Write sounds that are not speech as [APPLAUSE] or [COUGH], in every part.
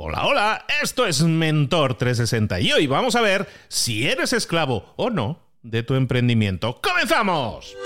Hola, hola, esto es Mentor 360 y hoy vamos a ver si eres esclavo o no de tu emprendimiento. ¡Comenzamos!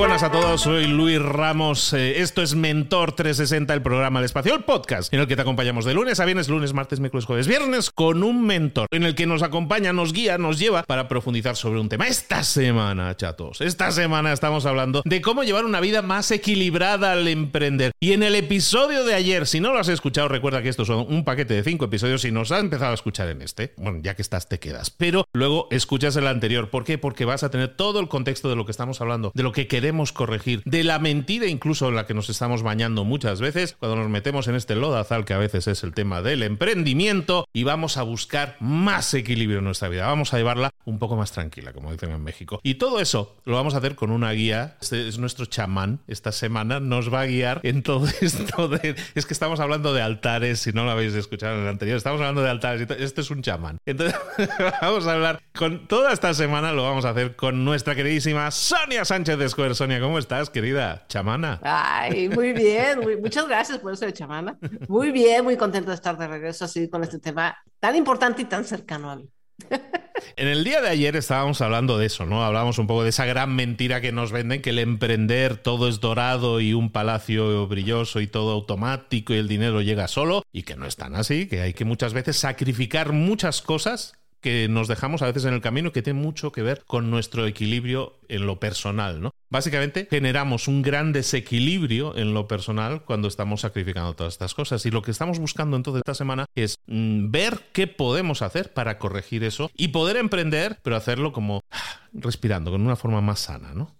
Buenas a todos, soy Luis Ramos. Eh, esto es Mentor 360, el programa del espacio, el podcast, en el que te acompañamos de lunes a viernes, lunes, martes, miércoles, jueves, viernes, con un mentor, en el que nos acompaña, nos guía, nos lleva para profundizar sobre un tema. Esta semana, chatos, esta semana estamos hablando de cómo llevar una vida más equilibrada al emprender. Y en el episodio de ayer, si no lo has escuchado, recuerda que estos son un paquete de cinco episodios. Si nos has empezado a escuchar en este, bueno, ya que estás, te quedas. Pero luego escuchas el anterior. ¿Por qué? Porque vas a tener todo el contexto de lo que estamos hablando, de lo que queremos corregir, de la mentira incluso en la que nos estamos bañando muchas veces cuando nos metemos en este lodazal que a veces es el tema del emprendimiento y vamos a buscar más equilibrio en nuestra vida. Vamos a llevarla un poco más tranquila, como dicen en México. Y todo eso lo vamos a hacer con una guía. Este es nuestro chamán. Esta semana nos va a guiar en todo [LAUGHS] esto. Es que estamos hablando de altares, si no lo habéis escuchado en el anterior, estamos hablando de altares. Este es un chamán. Entonces [LAUGHS] vamos a hablar con toda esta semana, lo vamos a hacer con nuestra queridísima Sonia Sánchez de Square. Sonia, ¿cómo estás, querida chamana? Ay, muy bien. Muy, muchas gracias por eso de chamana. Muy bien, muy contento de estar de regreso así con este tema tan importante y tan cercano a mí. En el día de ayer estábamos hablando de eso, ¿no? Hablábamos un poco de esa gran mentira que nos venden, que el emprender todo es dorado y un palacio brilloso y todo automático y el dinero llega solo, y que no es tan así, que hay que muchas veces sacrificar muchas cosas que nos dejamos a veces en el camino que tiene mucho que ver con nuestro equilibrio en lo personal, ¿no? Básicamente generamos un gran desequilibrio en lo personal cuando estamos sacrificando todas estas cosas y lo que estamos buscando entonces esta semana es mm, ver qué podemos hacer para corregir eso y poder emprender, pero hacerlo como respirando, con una forma más sana, ¿no?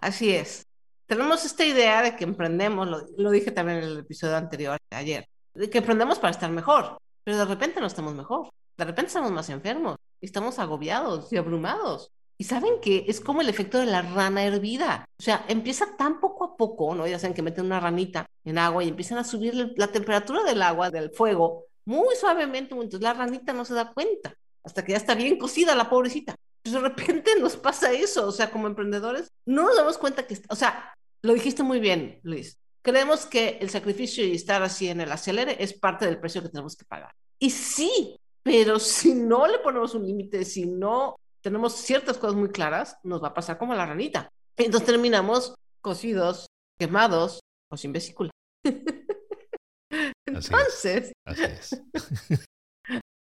Así es. Tenemos esta idea de que emprendemos, lo, lo dije también en el episodio anterior, ayer, de que emprendemos para estar mejor, pero de repente no estamos mejor. De repente estamos más enfermos, estamos agobiados y abrumados. Y saben que es como el efecto de la rana hervida. O sea, empieza tan poco a poco, ¿no? Ya saben que meten una ranita en agua y empiezan a subir la temperatura del agua, del fuego, muy suavemente. Entonces la ranita no se da cuenta hasta que ya está bien cocida la pobrecita. Entonces de repente nos pasa eso. O sea, como emprendedores, no nos damos cuenta que, o sea, lo dijiste muy bien, Luis. Creemos que el sacrificio y estar así en el acelere es parte del precio que tenemos que pagar. Y sí, pero [LAUGHS] si no le ponemos un límite, si no tenemos ciertas cosas muy claras, nos va a pasar como la ranita. Entonces terminamos cocidos, quemados o sin vesícula. [LAUGHS] Entonces, Así es. [LAUGHS]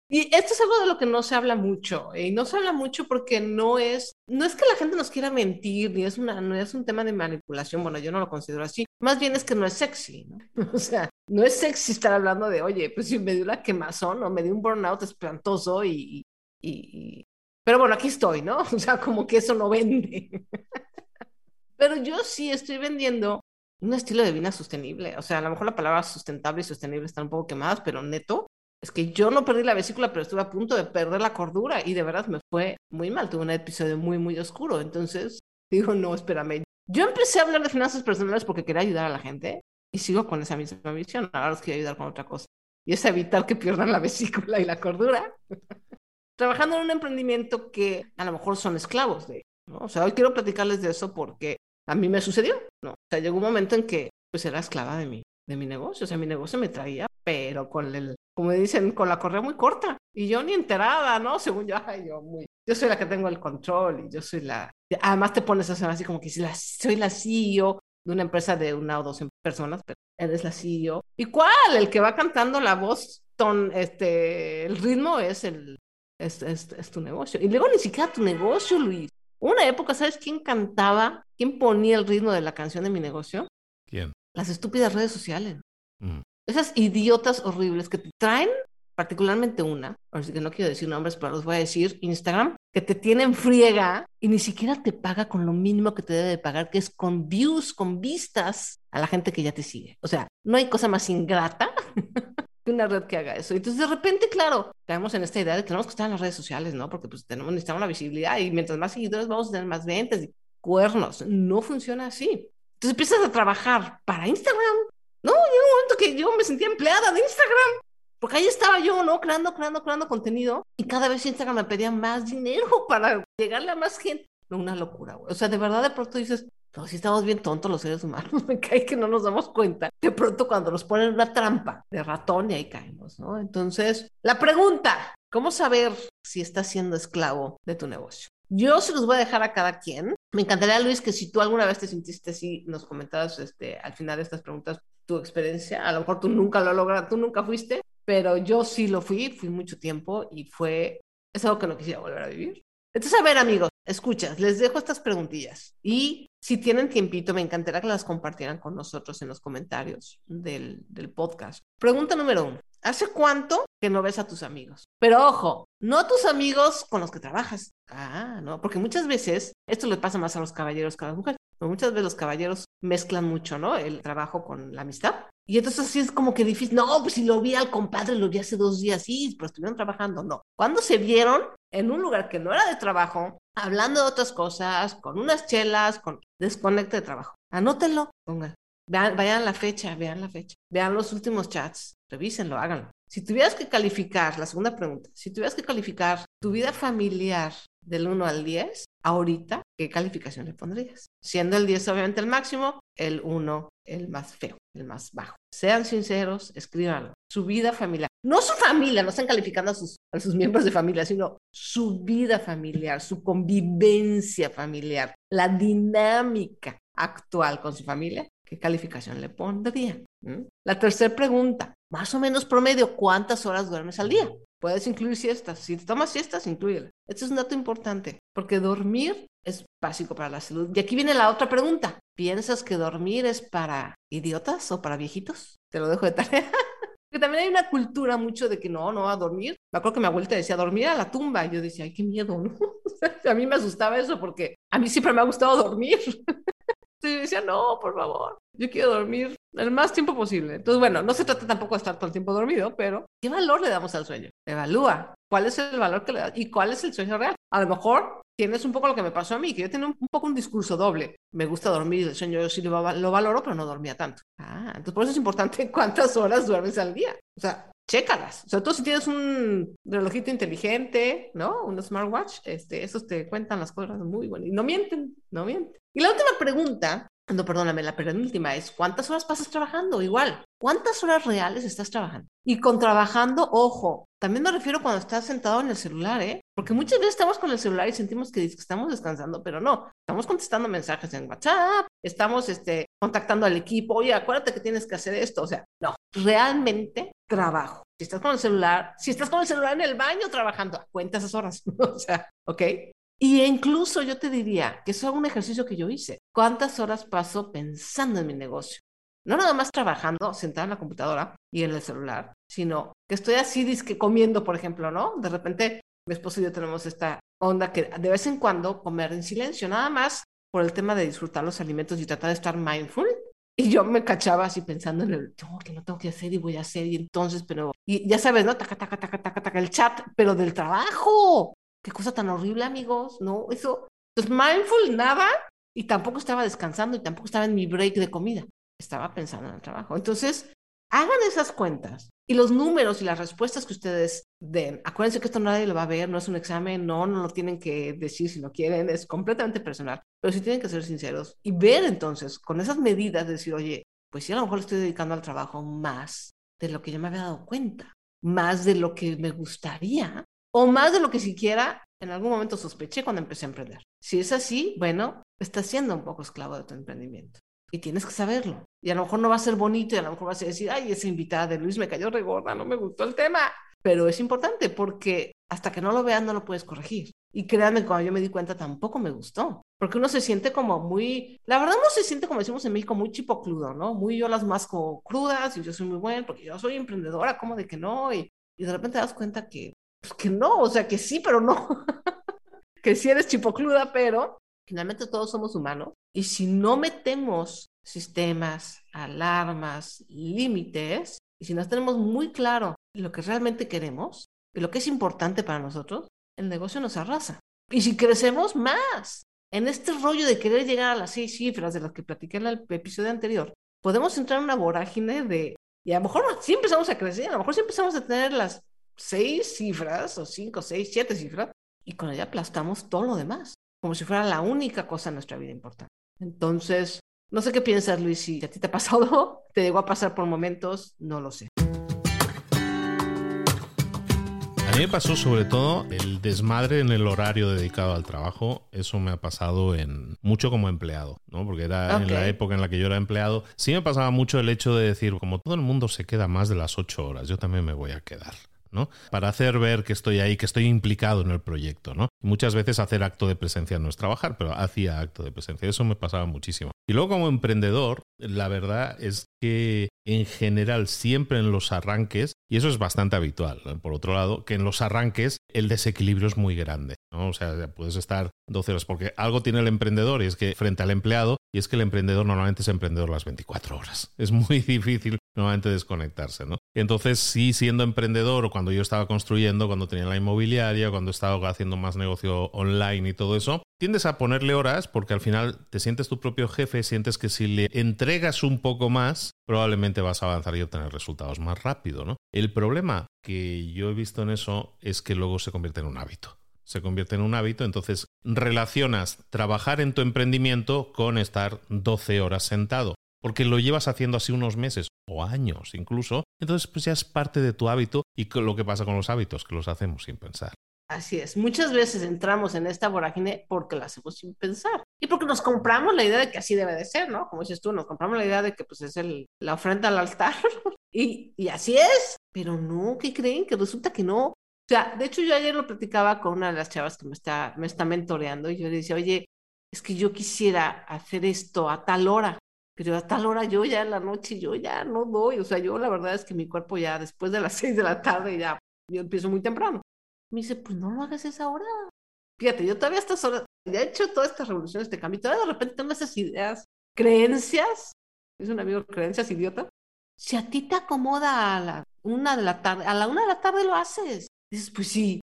y esto es algo de lo que no se habla mucho, y no se habla mucho porque no es, no es que la gente nos quiera mentir, ni es una, no es un tema de manipulación, bueno, yo no lo considero así, más bien es que no es sexy, ¿no? [LAUGHS] O sea, no es sexy estar hablando de, oye, pues si me dio la quemazón o me dio un burnout espantoso y, y, y... pero bueno, aquí estoy, ¿no? [LAUGHS] O sea, como que eso no vende. [LAUGHS] Pero yo sí estoy vendiendo un estilo de vida sostenible. O sea, a lo mejor la palabra sustentable y sostenible están un poco quemadas, pero neto, es que yo no perdí la vesícula, pero estuve a punto de perder la cordura y de verdad me fue muy mal. Tuve un episodio muy, muy oscuro. Entonces, digo, no, espérame. Yo empecé a hablar de finanzas personales porque quería ayudar a la gente y sigo con esa misma visión. Ahora los quiero ayudar con otra cosa. Y es evitar que pierdan la [LAUGHS] vesícula y la cordura. Trabajando en un emprendimiento que a lo mejor son esclavos de, ¿no? O sea, hoy quiero platicarles de eso porque a mí me sucedió, ¿no? O sea, llegó un momento en que pues era esclava de mi, de mi negocio, o sea, mi negocio me traía, pero con el, como dicen, con la correa muy corta, y yo ni enterada, ¿no? [LAUGHS] Según yo, yo muy, yo soy la que tengo el control, y yo soy la, además te pones a hacer así como que si la, soy la CEO de una empresa de una o dos personas, pero eres la CEO. ¿Y cuál? El que va cantando la voz, ton, este, el ritmo es el, es, es, es tu negocio. Y luego ni siquiera tu negocio, Luis. Una época, ¿sabes quién cantaba? ¿Quién ponía el ritmo de la canción de mi negocio? ¿Quién? Las estúpidas redes sociales. Mm. Esas idiotas horribles que te traen, particularmente una, así que no quiero decir nombres, pero los voy a decir, Instagram, que te tienen friega y ni siquiera te paga con lo mínimo que te debe de pagar, que es con views, con vistas a la gente que ya te sigue. O sea, no hay cosa más ingrata [LAUGHS] que una red que haga eso. Entonces, de repente, claro, caemos en esta idea de que tenemos que estar en las redes sociales, ¿no? Porque pues tenemos, necesitamos la visibilidad y mientras más seguidores vamos a tener más ventas y cuernos. No funciona así. Entonces empiezas a trabajar para Instagram. No, llegó un momento que yo me sentía empleada de Instagram. Porque ahí estaba yo, ¿no? Creando, creando, creando contenido. Y cada vez Instagram me pedía más dinero [LAUGHS] para llegarle a más gente. No, una locura, güey. O sea, de verdad, de pronto dices, Todos sí estamos bien tontos los seres humanos, [LAUGHS] me cae que no nos damos cuenta. De pronto cuando nos ponen una trampa de ratón y ahí caemos, ¿no? Entonces, la pregunta, ¿cómo saber si estás siendo esclavo de tu negocio? Yo se los voy a dejar a cada quien. Me encantaría, Luis, que si tú alguna vez te sintiste así, nos comentabas este, al final de estas preguntas tu experiencia. A lo mejor tú nunca lo lograste, tú nunca fuiste, pero yo sí lo fui, fui mucho tiempo y fue, es algo que no quisiera volver a vivir. Entonces, a ver, amigos, escuchas, les dejo estas preguntillas y si tienen tiempito, me encantaría que las compartieran con nosotros en los comentarios del, del podcast. Pregunta número uno. ¿Hace cuánto que no ves a tus amigos? Pero ojo, no a tus amigos con los que trabajas. Ah, no, porque muchas veces, esto le pasa más a los caballeros que a las mujeres, pero muchas veces los caballeros mezclan mucho, ¿no? El trabajo con la amistad. Y entonces así es como que difícil, no, pues si lo vi al compadre, lo vi hace dos días, sí, pero estuvieron trabajando, no. Cuando se vieron en un lugar que no era de trabajo, hablando de otras cosas, con unas chelas, con desconecte de trabajo. Anótenlo, pongan. Vean, vayan la fecha, vean la fecha, vean los últimos chats, revísenlo, háganlo. Si tuvieras que calificar, la segunda pregunta, si tuvieras que calificar tu vida familiar del 1 al 10, ahorita, ¿qué calificación le pondrías? Siendo el 10 obviamente el máximo, el 1 el más feo, el más bajo. Sean sinceros, escríbanlo. Su vida familiar. No su familia, no están calificando a sus, a sus miembros de familia, sino su vida familiar, su convivencia familiar, la dinámica actual con su familia. ¿Qué calificación le pondría? ¿Mm? La tercera pregunta, más o menos promedio, ¿cuántas horas duermes al día? Puedes incluir siestas. Si tomas siestas, incluyela. Este es un dato importante, porque dormir es básico para la salud. Y aquí viene la otra pregunta. ¿Piensas que dormir es para idiotas o para viejitos? Te lo dejo de tarea. [LAUGHS] Porque también hay una cultura mucho de que no, no va a dormir. Me acuerdo que mi abuelita decía, dormir a la tumba. Y yo decía, ay, qué miedo, [LAUGHS] a mí me asustaba eso porque a mí siempre me ha gustado dormir. [LAUGHS] Entonces yo decía, no, por favor, yo quiero dormir el más tiempo posible. Entonces, bueno, no se trata tampoco de estar todo el tiempo dormido, pero ¿qué valor le damos al sueño? Evalúa cuál es el valor que le das y cuál es el sueño real. A lo mejor tienes un poco lo que me pasó a mí, que yo tenía un, poco un discurso doble. Me gusta dormir, el sueño yo sí lo, lo valoro, pero no dormía tanto. Ah, entonces por eso es importante [LAUGHS] cuántas horas duermes al día. O sea, chécalas. Sobre todo si tienes un relojito inteligente, ¿no? Un smartwatch, este, esos te cuentan las cosas muy buenas. Y no mienten, no mienten. Y la última pregunta, no, perdóname, la penúltima es, ¿cuántas horas pasas trabajando? Igual, ¿cuántas horas reales estás trabajando? Y con trabajando, ojo, también me refiero cuando estás sentado en el celular, ¿eh? Porque muchas veces estamos con el celular y sentimos que estamos descansando, pero no, estamos contestando mensajes en WhatsApp, estamos este, contactando al equipo, oye, acuérdate que tienes que hacer esto, o sea, no, realmente trabajo. Si estás con el celular, si estás con el celular en el baño trabajando, cuenta esas horas, [LAUGHS] o sea, ¿ok? Y incluso yo te diría que eso es un ejercicio que yo hice. ¿Cuántas horas paso pensando en mi negocio? No nada más trabajando, sentada en la computadora y en el celular, sino que estoy así disque comiendo, por ejemplo, ¿no? De repente mi esposo y yo tenemos esta onda que de vez en cuando comer en silencio, nada más por el tema de disfrutar los alimentos y tratar de estar mindful. Y yo me cachaba así pensando en el, oh, que no tengo que hacer y voy a hacer y entonces, pero, y ya sabes, ¿no? Taca, taca, taca, taca, taca, el chat, pero del trabajo. Qué cosa tan horrible, amigos, ¿no? Eso. Entonces, mindful, nada, y tampoco estaba descansando y tampoco estaba en mi break de comida. Estaba pensando en el trabajo. Entonces, hagan esas cuentas y los números y las respuestas que ustedes den. Acuérdense que esto nadie lo va a ver, no es un examen, no, no lo tienen que decir si no quieren, es completamente personal. Pero sí tienen que ser sinceros y ver entonces, con esas medidas, decir, oye, pues sí, a lo mejor estoy dedicando al trabajo más de lo que yo me había dado cuenta, más de lo que me gustaría o más de lo que siquiera en algún momento sospeché cuando empecé a emprender. Si es así, bueno, estás siendo un poco esclavo de tu emprendimiento. Y tienes que saberlo. Y a lo mejor no va a ser bonito y a lo mejor vas a decir, ay, esa invitada de Luis me cayó regorda, no me gustó el tema. Pero es importante porque hasta que no lo veas no lo puedes corregir. Y créanme, cuando yo me di cuenta tampoco me gustó. Porque uno se siente como muy, la verdad no se siente como decimos en México, muy chipocludo, ¿no? Muy yo las masco crudas y yo soy muy buena porque yo soy emprendedora, ¿cómo de que no? Y, y de repente te das cuenta que pues que no, o sea, que sí, pero no. [LAUGHS] que sí eres chipocluda, pero finalmente todos somos humanos. Y si no metemos sistemas, alarmas, límites, y si no tenemos muy claro lo que realmente queremos y lo que es importante para nosotros, el negocio nos arrasa. Y si crecemos más en este rollo de querer llegar a las seis cifras de las que platiqué en el episodio anterior, podemos entrar en una vorágine de, y a lo mejor sí empezamos a crecer, a lo mejor sí empezamos a tener las seis cifras, o cinco, seis, siete cifras, y con ella aplastamos todo lo demás, como si fuera la única cosa en nuestra vida importante. Entonces, no sé qué piensas, Luis, si a ti te ha [LAUGHS] pasado, te llegó a pasar por momentos, no lo sé. A mí me pasó sobre todo el desmadre en el horario dedicado al trabajo. Eso me ha pasado en mucho como empleado, ¿no? Porque era en la época en la que yo era empleado. Sí me pasaba mucho el hecho de decir, como todo el mundo se queda más de las ocho horas, yo también me voy a quedar. ¿No? Para hacer ver que estoy ahí, que estoy implicado en el proyecto, ¿no? muchas veces hacer acto de presencia no es trabajar, pero hacía acto de presencia. Eso me pasaba muchísimo. Y luego como emprendedor, la verdad es que en general siempre en los arranques, y eso es bastante habitual, por otro lado, que en los arranques el desequilibrio es muy grande. ¿no? O sea, puedes estar 12 horas, porque algo tiene el emprendedor y es que frente al empleado, y es que el emprendedor normalmente es emprendedor las 24 horas. Es muy [LAUGHS] difícil normalmente desconectarse, ¿no? Entonces, sí, siendo emprendedor o cuando yo estaba construyendo, cuando tenía la inmobiliaria, cuando estaba haciendo más negocio online y todo eso, tiendes a ponerle horas porque al final te sientes tu propio jefe, sientes que si le entregas un poco más, probablemente vas a avanzar y obtener resultados más rápido, ¿no? El problema que yo he visto en eso es que luego se convierte en un hábito se convierte en un hábito, entonces relacionas trabajar en tu emprendimiento con estar 12 horas sentado, porque lo llevas haciendo así unos meses o años incluso, entonces pues ya es parte de tu hábito y lo que pasa con los hábitos, que los hacemos sin pensar. Así es, muchas veces entramos en esta vorágine porque la hacemos sin pensar y porque nos compramos la idea de que así debe de ser, ¿no? Como dices tú, nos compramos la idea de que pues es el, la ofrenda al altar [LAUGHS] y, y así es, pero no, ¿qué creen? Que resulta que no, o sea, de hecho yo ayer lo platicaba con una de las chavas que me está, me está mentoreando y yo le decía, oye, es que yo quisiera hacer esto a tal hora, pero a tal hora yo ya en la noche yo ya no doy, o sea, yo la verdad es que mi cuerpo ya después de las [LAUGHS] seis de la tarde ya, yo empiezo muy temprano. Me dice, pues no lo hagas esa hora. Fíjate, yo todavía estas horas, ya he hecho todas estas revoluciones, este cambio, todavía de repente tengo esas ideas, creencias, es un amigo, creencias idiota. Si a ti te acomoda a la una de la tarde, a la una de la tarde lo haces. Dices, pues sí.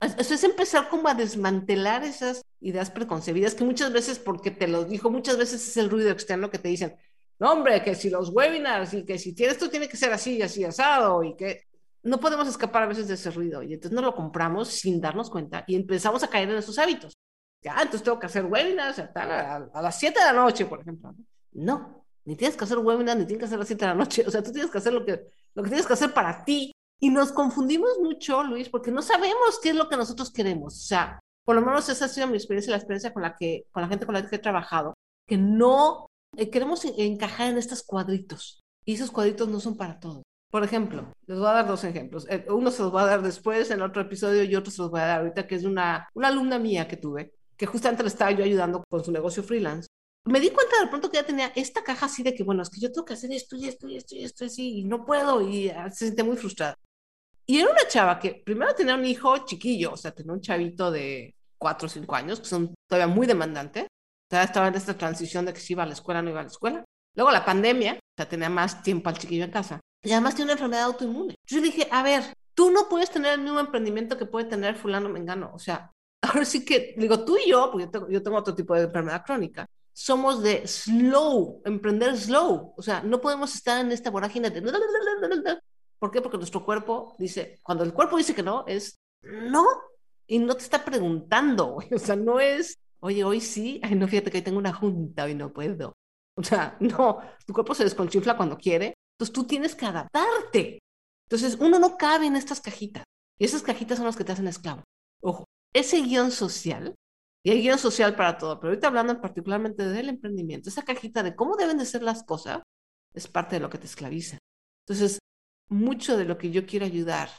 Eso es empezar como a desmantelar esas ideas preconcebidas que muchas veces, porque te lo dijo, muchas veces es el ruido externo que te dicen, no hombre, que si los webinars y que si tienes esto tiene que ser así, así, asado y que no podemos escapar a veces de ese ruido y entonces no lo compramos sin darnos cuenta y empezamos a caer en esos hábitos. Ya, entonces tengo que hacer webinars a, las 7 de la noche, por ejemplo. No, ni tienes que hacer webinars, ni tienes que hacer a las 7 de la noche. O sea, tú tienes que hacer lo que, lo que tienes que hacer para ti y nos confundimos mucho, Luis, porque no sabemos qué es lo que nosotros queremos. O sea, por lo menos esa ha sido mi experiencia, la experiencia con la que, con la gente con la que he trabajado, que no eh, queremos encajar en estos cuadritos. Y esos cuadritos no son para todos. Por ejemplo, les voy a dar dos ejemplos. Eh, uno se los voy a dar después en otro episodio y otro se los voy a dar ahorita, que es una, una alumna mía que tuve, que justamente le estaba yo ayudando con su negocio freelance. Me di cuenta de pronto que ya tenía esta caja así de que, bueno, es que yo tengo que hacer esto y esto y esto y esto así, y no puedo, y ah, se siente muy frustrada. Y era una chava que primero tenía un hijo chiquillo, o sea, tenía un chavito de cuatro o cinco años, que son todavía muy demandantes. Sea, estaba en esta transición de que si iba a la escuela, no iba a la escuela. Luego la pandemia, o sea, tenía más tiempo al chiquillo en casa. Y además tiene una enfermedad autoinmune. Yo dije, a ver, tú no puedes tener el mismo emprendimiento que puede tener fulano mengano. O sea, [LAUGHS] ahora sí que, digo, tú y yo, porque yo tengo, yo tengo otro tipo de enfermedad crónica, somos de slow, emprender slow. O sea, no podemos estar en esta vorágine de ¿Por qué? Porque nuestro cuerpo dice, cuando el cuerpo dice que no, es no, y no te está preguntando, o sea, no es, oye, hoy sí, ay, no, fíjate que hoy tengo una junta, hoy no puedo. O sea, [LAUGHS] no, tu cuerpo se desconchifla cuando quiere, entonces tú tienes que adaptarte. Entonces, uno no cabe en estas cajitas, y esas cajitas son las que te hacen esclavo. Ojo, ese guion social, y hay guion social para todo, pero ahorita hablando particularmente del emprendimiento, esa cajita de cómo deben de ser las cosas, es parte de lo que te esclaviza. Entonces, mucho de lo que yo quiero ayudar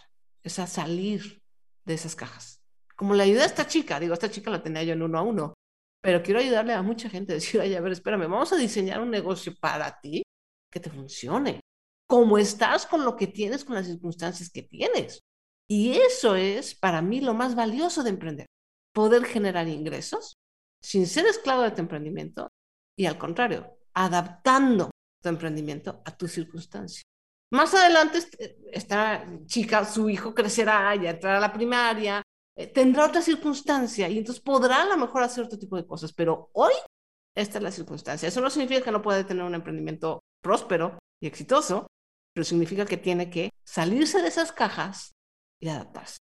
es a salir de esas cajas. Como le ayudé a esta chica, digo, esta chica la tenía yo en uno a uno, pero quiero ayudarle a mucha gente, [LAUGHS] decir, oye, a ver, espérame, vamos a diseñar un negocio para ti que te funcione, como estás con lo que tienes, con las circunstancias que tienes. Y eso es para mí lo más valioso de emprender, poder generar ingresos sin ser esclavo de tu emprendimiento y al contrario, adaptando tu emprendimiento a tu circunstancia. Más adelante, esta chica, su hijo crecerá, ya entrará a la primaria, eh, tendrá otra circunstancia y entonces podrá a lo mejor hacer otro tipo de cosas, pero hoy esta es la circunstancia. Eso no significa que no puede tener un emprendimiento próspero y exitoso, pero significa que tiene que salirse de esas cajas y adaptarse.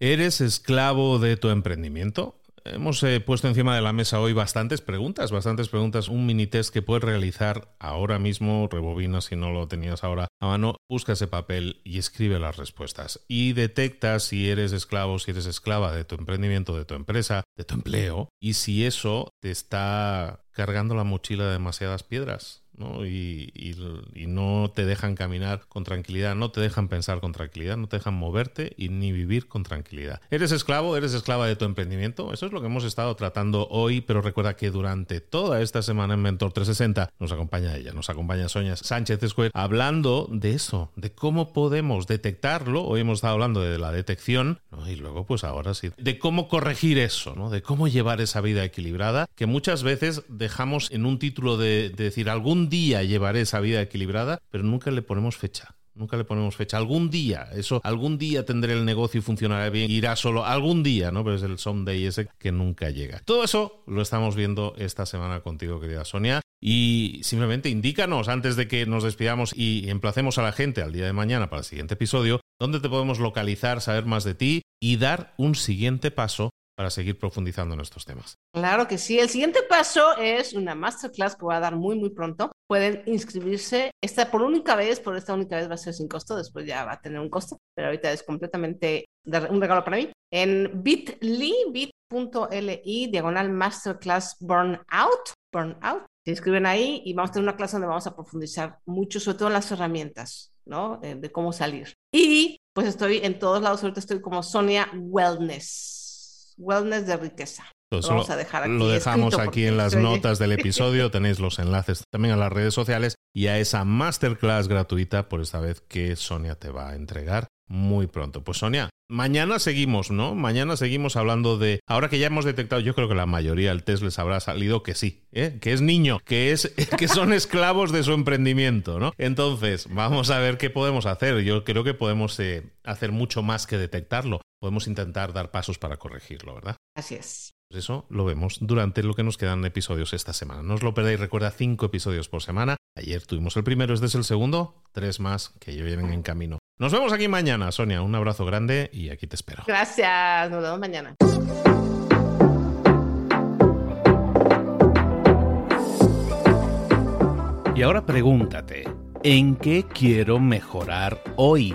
¿Eres esclavo de tu emprendimiento? Hemos eh, puesto encima de la mesa hoy bastantes preguntas, bastantes preguntas, un mini test que puedes realizar ahora mismo, rebobina si no lo tenías ahora a mano, busca ese papel y escribe las respuestas. Y detecta si eres esclavo, si eres esclava de tu emprendimiento, de tu empresa, de tu empleo, y si eso te está cargando la mochila de demasiadas piedras. Y, no te dejan caminar con tranquilidad, no te dejan pensar con tranquilidad, no te dejan moverte y ni vivir con tranquilidad. ¿Eres esclavo? ¿Eres esclava de tu emprendimiento? Eso es lo que hemos estado tratando hoy, pero recuerda que durante toda esta semana en Mentor 360 nos acompaña ella, nos acompaña Sonia Sánchez Escuel, hablando de eso, de cómo podemos detectarlo. Hoy hemos estado hablando de la detección y luego pues ahora sí, de cómo corregir eso, ¿no? de cómo llevar esa vida equilibrada que muchas veces dejamos en un título de, de decir algún día llevaré esa vida equilibrada, pero nunca le ponemos fecha. Nunca le ponemos fecha. Algún día, eso, algún día tendré el negocio y funcionará bien. Irá solo algún día, ¿no? Pero es el someday ese que nunca llega. Todo eso lo estamos viendo esta semana contigo, querida Sonia. Y simplemente indícanos antes de que nos despidamos y emplacemos a la gente al día de mañana para el siguiente episodio, dónde te podemos localizar, saber más de ti y dar un siguiente paso para seguir profundizando en estos temas. Claro que sí. El siguiente paso es una masterclass que voy a dar muy, muy pronto. Pueden inscribirse. Esta por única vez, por esta única vez va a ser sin costo, después ya va a tener un costo, pero ahorita es completamente un regalo para mí. En bit.ly, bit.li, diagonal masterclass burnout, burnout. Se inscriben ahí y vamos a tener una clase donde vamos a profundizar mucho, sobre todo en las herramientas, ¿no? de cómo salir. Y pues estoy en todos lados, ahorita estoy como Sonia Wellness wellness de riqueza. lo vamos a dejar aquí lo dejamos aquí en las notas del [LAUGHS] episodio. Tenéis los enlaces también a las redes sociales y a esa masterclass gratuita por esta vez que Sonia te va a entregar muy pronto. Pues Sonia, mañana seguimos, ¿no? Mañana seguimos hablando de... Ahora que ya hemos detectado, yo creo que la mayoría del test les habrá salido que sí, ¿eh? que es niño, que, es, [LAUGHS] que son esclavos de su emprendimiento, ¿no? Entonces, vamos a ver qué podemos hacer. Yo creo que podemos eh, hacer mucho más que detectarlo podemos intentar dar pasos para corregirlo, ¿verdad? Así es. Pues eso lo vemos durante lo que nos quedan episodios esta semana. No os lo perdáis, recuerda cinco episodios por semana. Ayer tuvimos el primero, este es el segundo, tres más que ya vienen en camino. Nos vemos aquí mañana, Sonia. Un abrazo grande y aquí te espero. Gracias, nos vemos mañana. Y ahora pregúntate, ¿en qué quiero mejorar hoy?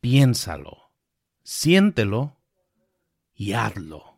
piénsalo, siéntelo y hazlo.